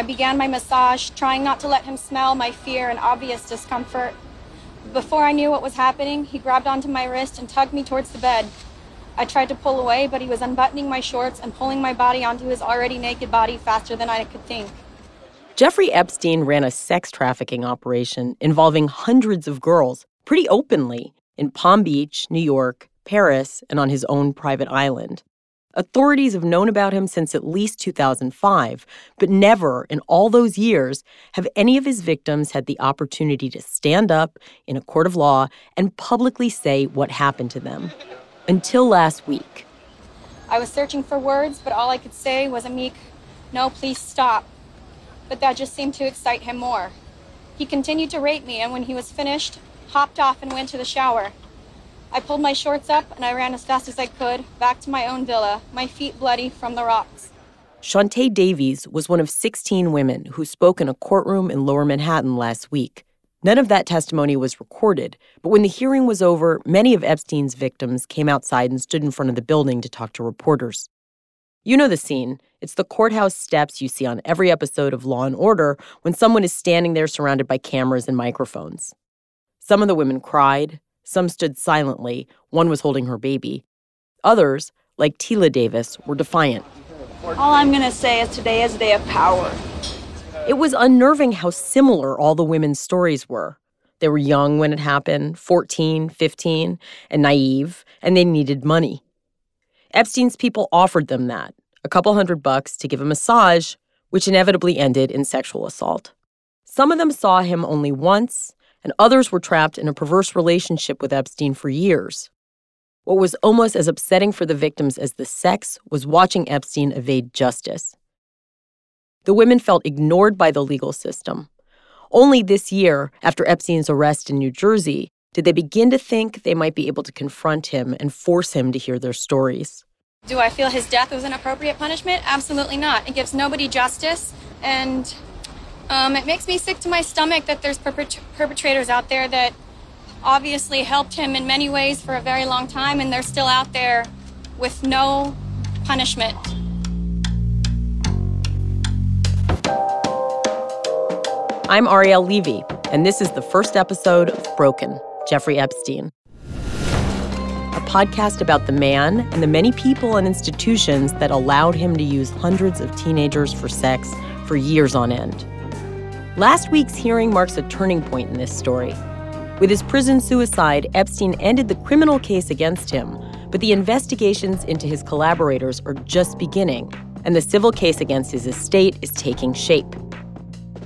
I began my massage, trying not to let him smell my fear and obvious discomfort. Before I knew what was happening, he grabbed onto my wrist and tugged me towards the bed. I tried to pull away, but he was unbuttoning my shorts and pulling my body onto his already naked body faster than I could think. Jeffrey Epstein ran a sex trafficking operation involving hundreds of girls pretty openly in Palm Beach, New York, Paris, and on his own private island. Authorities have known about him since at least 2005, but never in all those years have any of his victims had the opportunity to stand up in a court of law and publicly say what happened to them. Until last week. I was searching for words, but all I could say was a meek, no, please stop but that just seemed to excite him more. He continued to rape me, and when he was finished, hopped off and went to the shower. I pulled my shorts up and I ran as fast as I could back to my own villa, my feet bloody from the rocks. Chauntae Davies was one of 16 women who spoke in a courtroom in lower Manhattan last week. None of that testimony was recorded, but when the hearing was over, many of Epstein's victims came outside and stood in front of the building to talk to reporters. You know the scene. It's the courthouse steps you see on every episode of Law and Order when someone is standing there surrounded by cameras and microphones. Some of the women cried, some stood silently, one was holding her baby. Others, like Teala Davies, were defiant. All I'm going to say is today is a day of power. It was unnerving how similar all the women's stories were. They were young when it happened 14, 15, and naive, and they needed money. Epstein's people offered them that a couple hundred bucks to give a massage, which inevitably ended in sexual assault. Some of them saw him only once, and others were trapped in a perverse relationship with Epstein for years. What was almost as upsetting for the victims as the sex was watching Epstein evade justice. The women felt ignored by the legal system. Only this year, after Epstein's arrest in New Jersey, did they begin to think they might be able to confront him and force him to hear their stories? Do I feel his death was an appropriate punishment? Absolutely not. It gives nobody justice, and um, it makes me sick to my stomach that there's perpet- perpetrators out there that obviously helped him in many ways for a very long time, and they're still out there with no punishment. I'm Ariel Levy, and this is the first episode of Broken Jeffrey Epstein, a podcast about the man and the many people and institutions that allowed him to use hundreds of teenagers for sex for years on end. Last week's hearing marks a turning point in this story. With his prison suicide, Epstein ended the criminal case against him, but the investigations into his collaborators are just beginning, and the civil case against his estate is taking shape.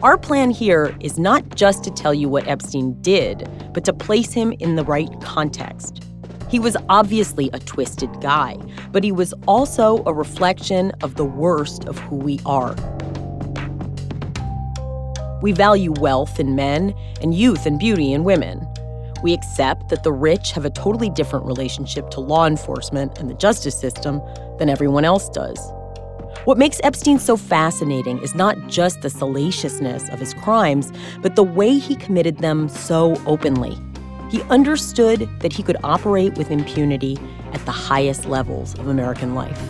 Our plan here is not just to tell you what Epstein did, but to place him in the right context. He was obviously a twisted guy, but he was also a reflection of the worst of who we are. We value wealth in men and youth and beauty in women. We accept that the rich have a totally different relationship to law enforcement and the justice system than everyone else does. What makes Epstein so fascinating is not just the salaciousness of his crimes, but the way he committed them so openly. He understood that he could operate with impunity at the highest levels of American life.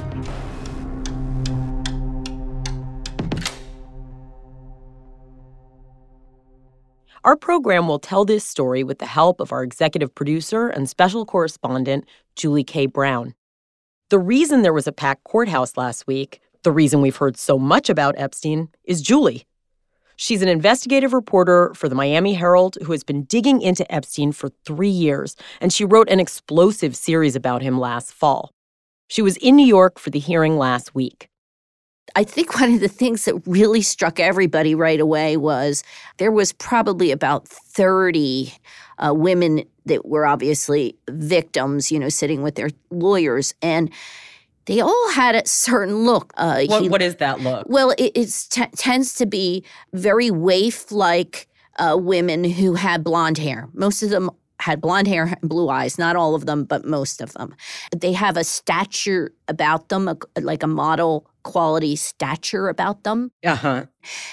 Our program will tell this story with the help of our executive producer and special correspondent, Julie K. Brown. The reason there was a packed courthouse last week the reason we've heard so much about Epstein is Julie. She's an investigative reporter for the Miami Herald who has been digging into Epstein for three years, and she wrote an explosive series about him last fall. She was in New York for the hearing last week. I think one of the things that really struck everybody right away was there was probably about 30 uh, women that were obviously victims, you know, sitting with their lawyers. And they all had a certain look. Uh, what, he, what is that look? Well, it t- tends to be very waif like uh, women who had blonde hair. Most of them had blonde hair and blue eyes. Not all of them, but most of them. They have a stature about them, a, like a model quality stature about them. Uh huh.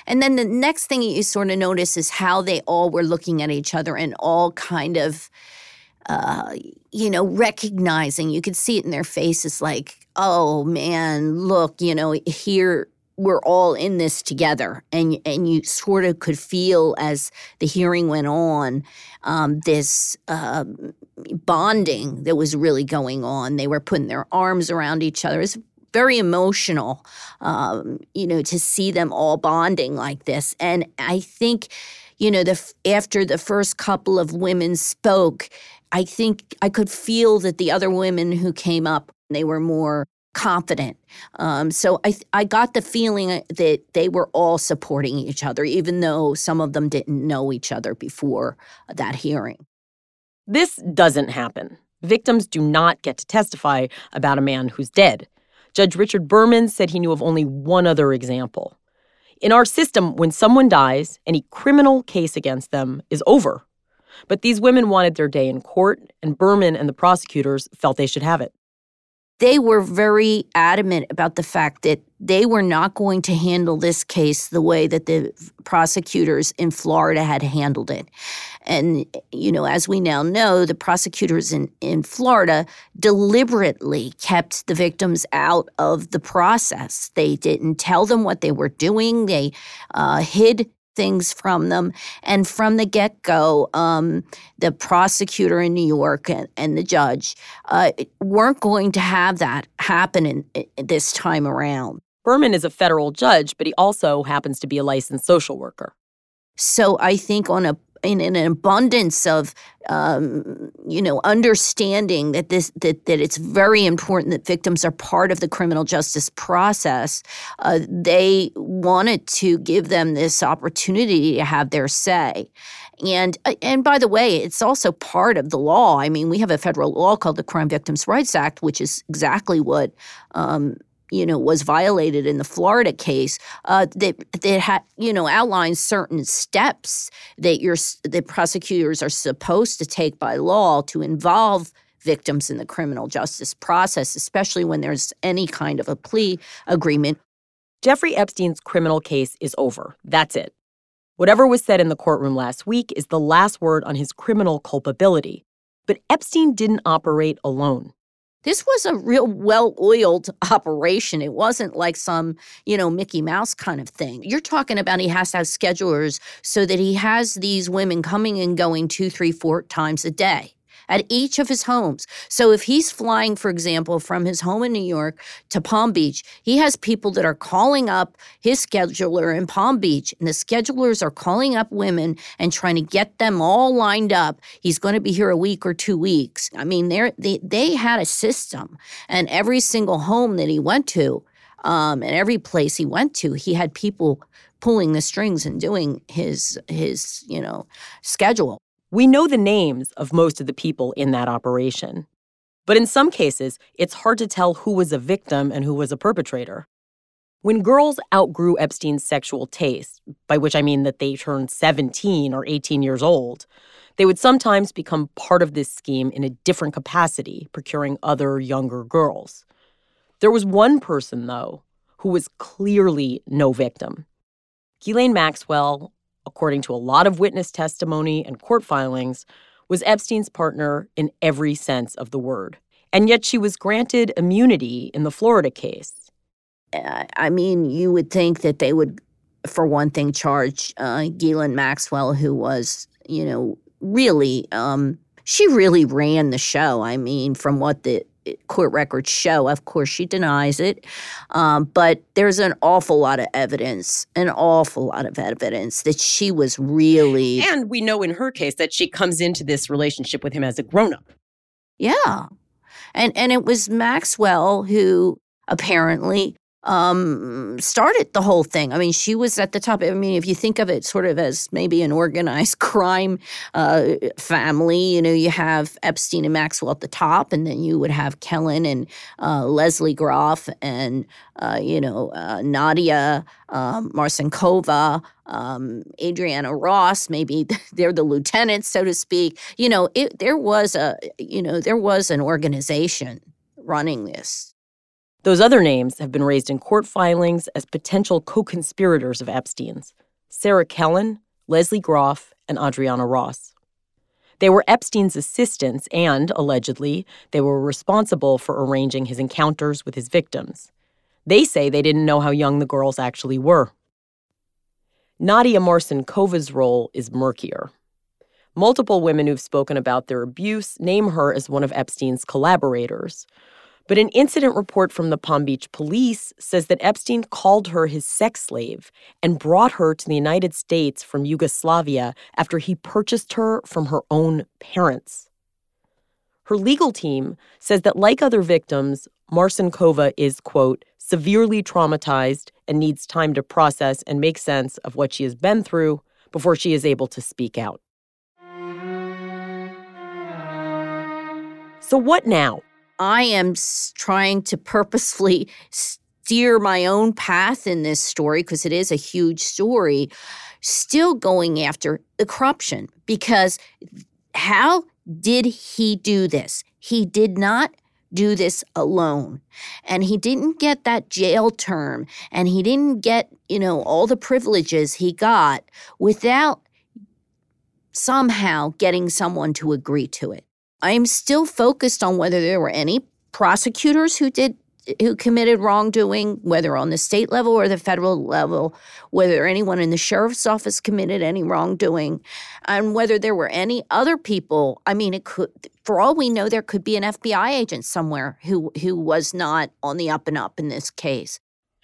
And then the next thing you sort of notice is how they all were looking at each other and all kind of. Uh, you know, recognizing, you could see it in their faces like, oh man, look, you know, here we're all in this together and and you sort of could feel as the hearing went on um, this uh, bonding that was really going on. They were putting their arms around each other. It's very emotional um, you know to see them all bonding like this. And i think you know the after the first couple of women spoke i think i could feel that the other women who came up they were more confident. Um, so I I got the feeling that they were all supporting each other, even though some of them didn't know each other before that hearing. This doesn't happen. Victims do not get to testify about a man who's dead. Judge Richard Berman said he knew of only one other example. In our system, when someone dies, any criminal case against them is over. But these women wanted their day in court, and Berman and the prosecutors felt they should have it they were very adamant about the fact that they were not going to handle this case the way that the prosecutors in Florida had handled it. And, you know, as we now know, the prosecutors in, in Florida deliberately kept the victims out of the process. They didn't tell them what they were doing, they uh, hid things from them. And from the get go, um, the prosecutor in New York and, and the judge uh, weren't going to have that happen in, in this time around. Berman is a federal judge, but he also happens to be a licensed social worker. So I think on a in, in an abundance of um, you know understanding that this that that it's very important that victims are part of the criminal justice process uh, they wanted to give them this opportunity to have their say. And uh, and by the way it's also part of the law. I mean we have a federal law called the crime victims rights act which is exactly what um, you know was violated in the Florida case uh, that that had you know outlines certain steps that your the prosecutors are supposed to take by law to involve victims in the criminal justice process, especially when there's any kind of a plea agreement. Jeffrey Epstein's criminal case is over. That's it. Whatever was said in the courtroom last week is the last word on his criminal culpability. But Epstein didn't operate alone. This was a real well oiled operation. It wasn't like some, you know, Mickey Mouse kind of thing. You're talking about he has to have schedulers so that he has these women coming and going two, three, four times a day at each of his homes. So if he's flying, for example, from his home in New York to Palm Beach, he has people that are calling up his scheduler in Palm Beach, and the schedulers are calling up women and trying to get them all lined up. He's going to be here a week or two weeks. I mean, they they had a system, and every single home that he went to, um, and every place he went to, he had people pulling the strings and doing his his you know schedule. We know the names of most of the people in that operation. But in some cases, it's hard to tell who was a victim and who was a perpetrator. When girls outgrew Epstein's sexual taste, by which I mean that they turned 17 or 18 years old, they would sometimes become part of this scheme in a different capacity, procuring other younger girls. There was one person, though, who was clearly no victim. Ghislaine Maxwell, according to a lot of witness testimony and court filings, was Epstein's partner in every sense of the word. And yet she was granted immunity in the Florida case. I mean, you would think that they would, for one thing, charge uh, Ghislaine Maxwell, who was, you know, really, um, she really ran the show. I mean, from what the court records show. Of course, she denies it. Um, but there's an awful lot of evidence, an awful lot of evidence that she was really. And we know in her case that she comes into this relationship with him as a grown up. Yeah. And, and it was Maxwell who apparently um, started the whole thing. I mean, she was at the top. I mean, if you think of it sort of as maybe an organized crime uh, family, you know, you have Epstein and Maxwell at the top, and then you would have Kellen and uh, Lesley Groff and, uh, you know, uh, Nadia um, Marcinkova, um, Adriana Ross, maybe they're the lieutenants, so to speak. You know, it, there was a, you know, there was an organization running this. Those other names have been raised in court filings as potential co conspirators of Epstein's Sarah Kellen, Lesley Groff, and Adriana Ross. They were Epstein's assistants, and, allegedly, they were responsible for arranging his encounters with his victims. They say they didn't know how young the girls actually were. Nadia Marcinkova's role is murkier. Multiple women who've spoken about their abuse name her as one of Epstein's collaborators. But an incident report from the Palm Beach police says that Epstein called her his sex slave and brought her to the United States from Yugoslavia after he purchased her from her own parents. Her legal team says that, like other victims, Marcinkova is, quote, severely traumatized and needs time to process and make sense of what she has been through before she is able to speak out. So, what now? I am trying to purposefully steer my own path in this story because it is a huge story, still going after the corruption. Because how did he do this? He did not do this alone. And he didn't get that jail term and he didn't get, you know, all the privileges he got without somehow getting someone to agree to it. I'm still focused on whether there were any prosecutors who did who committed wrongdoing, whether on the state level or the federal level, whether anyone in the sheriff's office committed any wrongdoing, and whether there were any other people. I mean, it could, for all we know, there could be an FBI agent somewhere who who was not on the up and up in this case.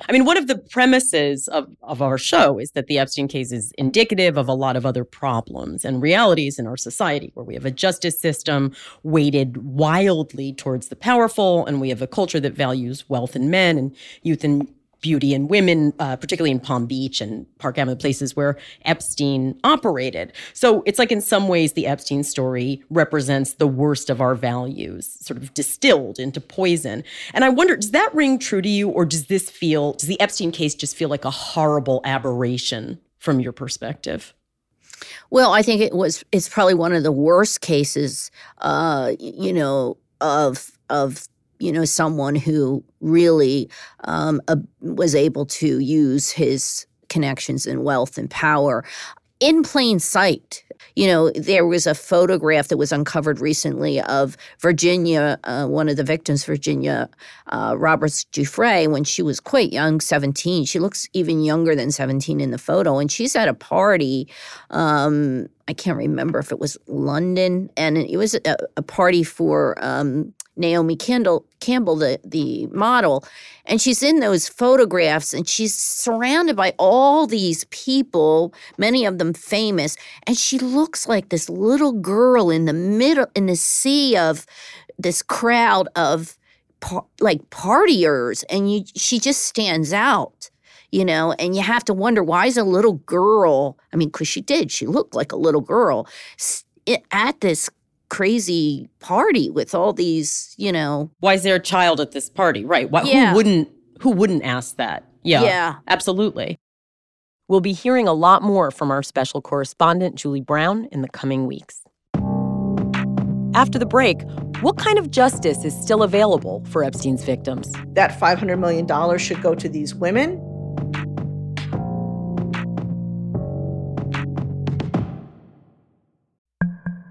I mean, one of the premises of, of our show is that the Epstein case is indicative of a lot of other problems and realities in our society, where we have a justice system weighted wildly towards the powerful, and we have a culture that values wealth in men and youth and beauty and women, uh, particularly in Palm Beach and Park Avenue, places where Epstein operated. So it's like in some ways the Epstein story represents the worst of our values, sort of distilled into poison. And I wonder, does that ring true to you, or does this feel, does the Epstein case just feel like a horrible aberration from your perspective? Well, I think it was. It's probably one of the worst cases, uh, you know, of of you know, someone who really um, was able to use his connections and wealth and power in plain sight. You know, there was a photograph that was uncovered recently of Virginia, uh, one of the victims, Virginia uh, Roberts Giuffre, when she was quite young, 17. She looks even younger than 17 in the photo. And she's at a party. Um, I can't remember if it was London, and it was a, a party for um, Naomi Campbell, Campbell, the the model, and she's in those photographs, and she's surrounded by all these people, many of them famous, and she looks like this little girl in the middle in the sea of this crowd of par- like partiers, and you, she just stands out you know, and you have to wonder why is a little girl, I mean, because she did, she looked like a little girl at this crazy party with all these, you know. Why is there a child at this party? Right. Why, yeah. Who wouldn't who wouldn't ask that? Yeah. Yeah. Absolutely. We'll be hearing a lot more from our special correspondent Julie Brown in the coming weeks. After the break, what kind of justice is still available for Epstein's victims? That $500 million should go to these women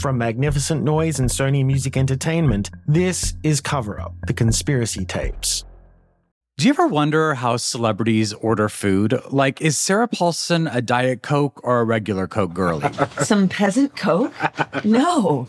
From Magnificent Noise and Sony Music Entertainment, this is Cover Up The Conspiracy Tapes. Do you ever wonder how celebrities order food? Like, is Sarah Paulson a Diet Coke or a regular Coke girlie? Some peasant Coke? No.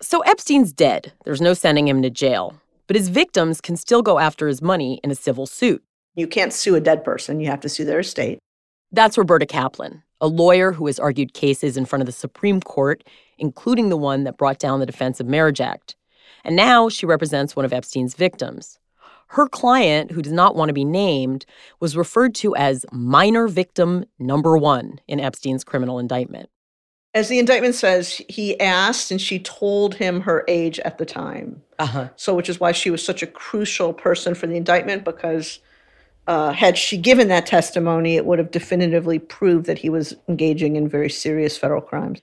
So Epstein's dead. There's no sending him to jail. But his victims can still go after his money in a civil suit. You can't sue a dead person, you have to sue their estate. That's Roberta Kaplan, a lawyer who has argued cases in front of the Supreme Court, including the one that brought down the Defense of Marriage Act. And now she represents one of Epstein's victims. Her client, who does not want to be named, was referred to as minor victim number one in Epstein's criminal indictment. As the indictment says, he asked and she told him her age at the time. Uh-huh. So, which is why she was such a crucial person for the indictment because uh, had she given that testimony, it would have definitively proved that he was engaging in very serious federal crimes.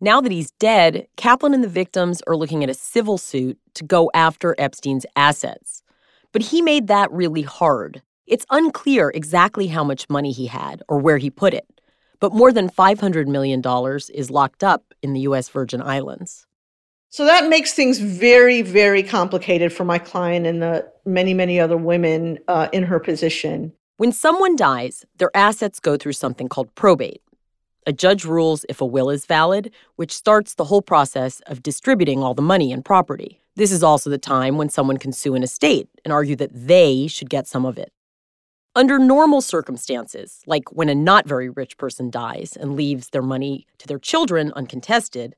Now that he's dead, Kaplan and the victims are looking at a civil suit to go after Epstein's assets. But he made that really hard. It's unclear exactly how much money he had or where he put it, but more than $500 million is locked up in the U.S. Virgin Islands. So that makes things very, very complicated for my client and the many, many other women uh, in her position. When someone dies, their assets go through something called probate. A judge rules if a will is valid, which starts the whole process of distributing all the money and property. This is also the time when someone can sue an estate and argue that they should get some of it. Under normal circumstances, like when a not very rich person dies and leaves their money to their children uncontested,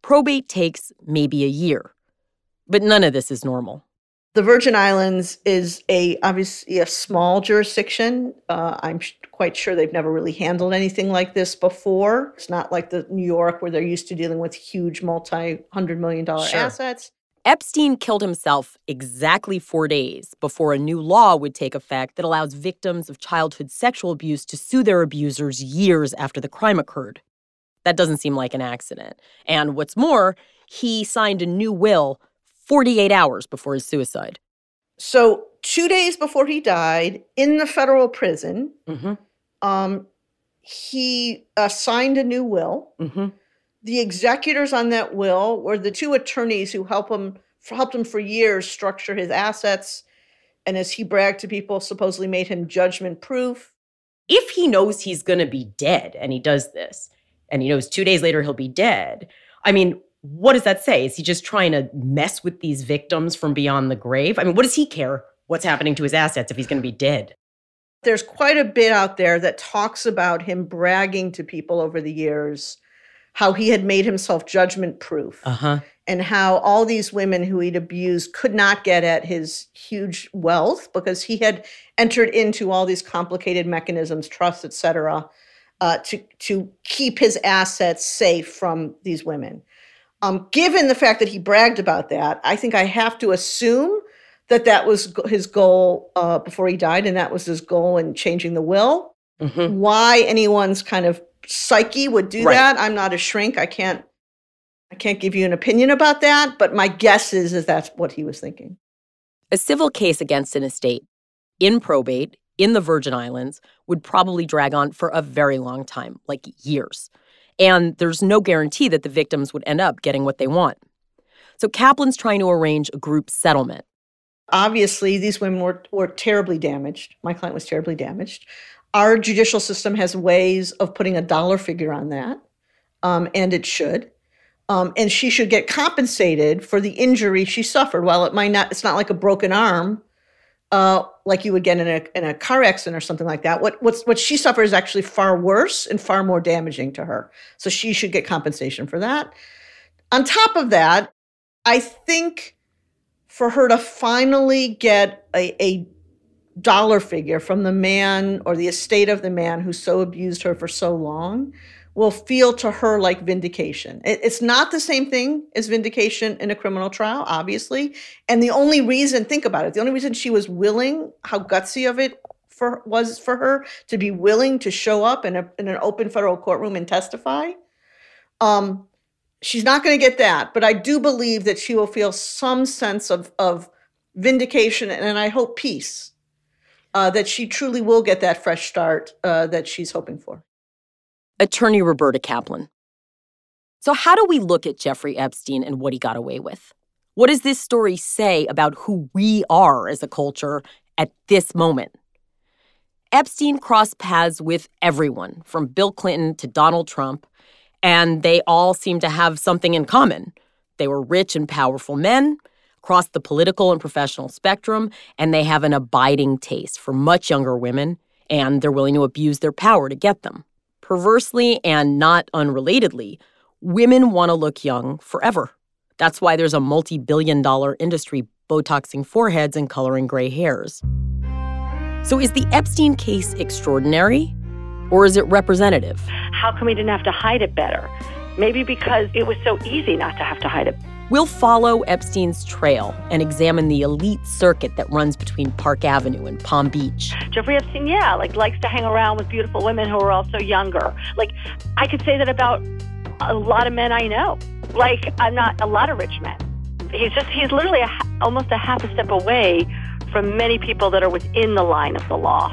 probate takes maybe a year. But none of this is normal. The Virgin Islands is a obviously a small jurisdiction. Uh, I'm sh- quite sure they've never really handled anything like this before. It's not like the New York where they're used to dealing with huge multi-hundred million dollar Sure. assets. Epstein killed himself exactly four days before a new law would take effect that allows victims of childhood sexual abuse to sue their abusers years after the crime occurred. That doesn't seem like an accident. And what's more, he signed a new will 48 hours before his suicide. So two days before he died, in the federal prison, Mm-hmm. um, he uh, signed a new will. Mm-hmm. The executors on that will were the two attorneys who help him helped him for years structure his assets, and as he bragged to people, supposedly made him judgment proof. If he knows he's going to be dead and he does this, and he knows two days later he'll be dead, I mean, what does that say? Is he just trying to mess with these victims from beyond the grave? I mean, what does he care what's happening to his assets if he's going to be dead? There's quite a bit out there that talks about him bragging to people over the years how he had made himself judgment proof. Uh huh. and how all these women who he'd abused could not get at his huge wealth because he had entered into all these complicated mechanisms, trust, etc., uh, to, to keep his assets safe from these women. Um, given the fact that he bragged about that, I think I have to assume that that was his goal uh, before he died, and that was his goal in changing the will. Mm-hmm. Why anyone's kind of psyche would do Right. that, I'm not a shrink. I can't I can't give you an opinion about that, but my guess is is that's what he was thinking. A civil case against an estate in probate in the Virgin Islands would probably drag on for a very long time, like years. And there's no guarantee that the victims would end up getting what they want. So Kaplan's trying to arrange a group settlement. Obviously, these women were were terribly damaged. My client was terribly damaged. Our judicial system has ways of putting a dollar figure on that, um, and it should. Um, and she should get compensated for the injury she suffered. While it might not, it's not like a broken arm, uh, like you would get in a in a car accident or something like that. What what's what she suffered is actually far worse and far more damaging to her. So she should get compensation for that. On top of that, I think for her to finally get a, a dollar figure from the man or the estate of the man who so abused her for so long will feel to her like vindication. It's not the same thing as vindication in a criminal trial, obviously. And the only reason, think about it, the only reason she was willing, how gutsy of it for was for her to be willing to show up in a in an open federal courtroom and testify. Um, she's not going to get that, but I do believe that she will feel some sense of of vindication and I hope peace. Uh, that she truly will get that fresh start uh, that she's hoping for. Attorney Roberta Kaplan. So, how do we look at Jeffrey Epstein and what he got away with? What does this story say about who we are as a culture at this moment? Epstein crossed paths with everyone, from Bill Clinton to Donald Trump, and they all seem to have something in common. They were rich and powerful men across the political and professional spectrum, and they have an abiding taste for much younger women, and they're willing to abuse their power to get them Perversely and not unrelatedly, women want to look young forever. That's why there's a multi billion dollar industry Botoxing foreheads and coloring gray hairs. So, is the Epstein case extraordinary or is it representative? How come we didn't have to hide it better? Maybe because it was so easy not to have to hide it. We'll follow Epstein's trail and examine the elite circuit that runs between Park Avenue and Palm Beach. Jeffrey Epstein, yeah, like likes to hang around with beautiful women who are also younger. Like I could say that about a lot of men I know. Like I'm not a lot of rich men. He's just he's literally a, almost a half a step away from many people that are within the line of the law.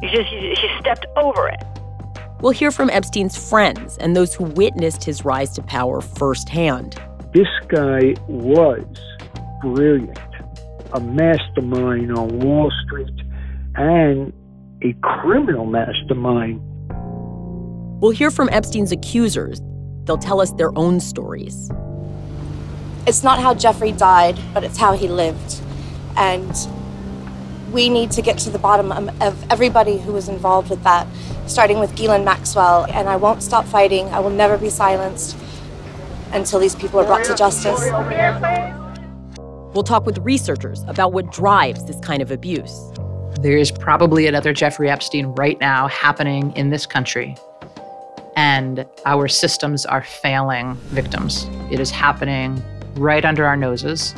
He just he, he stepped over it. We'll hear from Epstein's friends and those who witnessed his rise to power firsthand. This guy was brilliant, a mastermind on Wall Street and a criminal mastermind. We'll hear from Epstein's accusers. They'll tell us their own stories. It's not how Jeffrey died, but it's how he lived. And we need to get to the bottom of everybody who was involved with that, starting with Ghislaine Maxwell. And I won't stop fighting. I will never be silenced until these people are brought to justice. We'll talk with researchers about what drives this kind of abuse. There is probably another Jeffrey Epstein right now happening in this country. And our systems are failing victims. It is happening right under our noses.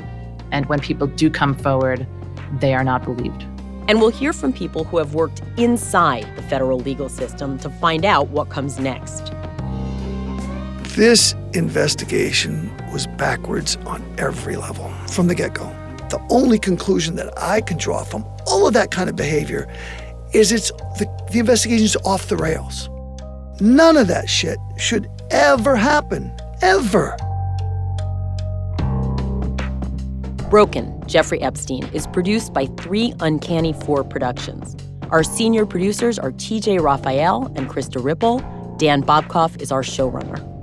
And when people do come forward, they are not believed. And we'll hear from people who have worked inside the federal legal system to find out what comes next. This investigation was backwards on every level from the get go. The only conclusion that I can draw from all of that kind of behavior is it's the, the investigation's off the rails. None of that shit should ever happen, ever. Broken, Jeffrey Epstein, is produced by Three Uncanny Four Productions. Our senior producers are TJ Raphael and Krista Ripple. Dan Bobkoff is our showrunner.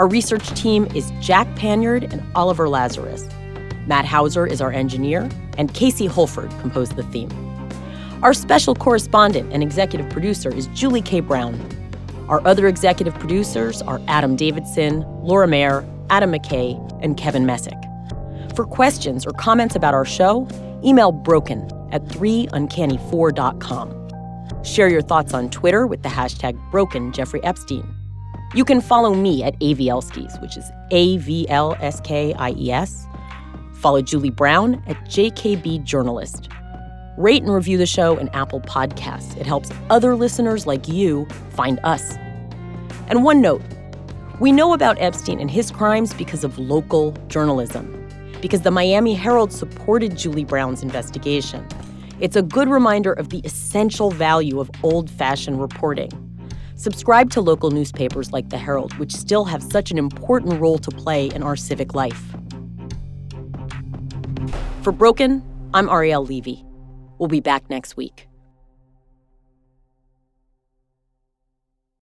Our research team is Jack Panyard and Oliver Lazarus. Matt Hauser is our engineer, and Casey Holford composed the theme. Our special correspondent and executive producer is Julie K. Brown. Our other executive producers are Adam Davidson, Laura Mayer, Adam McKay, and Kevin Messick. For questions or comments about our show, email broken at 3uncanny4.com. Share your thoughts on Twitter with the hashtag broken Jeffrey Epstein. You can follow me at AVLskies, which is A V L S K I E S. Follow Julie Brown at JKB Journalist. Rate and review the show in Apple Podcasts. It helps other listeners like you find us. And one note we know about Epstein and his crimes because of local journalism because the Miami Herald supported Julie Brown's investigation. It's a good reminder of the essential value of old fashioned reporting. Subscribe to local newspapers like the Herald, which still have such an important role to play in our civic life. For Broken, I'm Ariel Levy. We'll be back next week.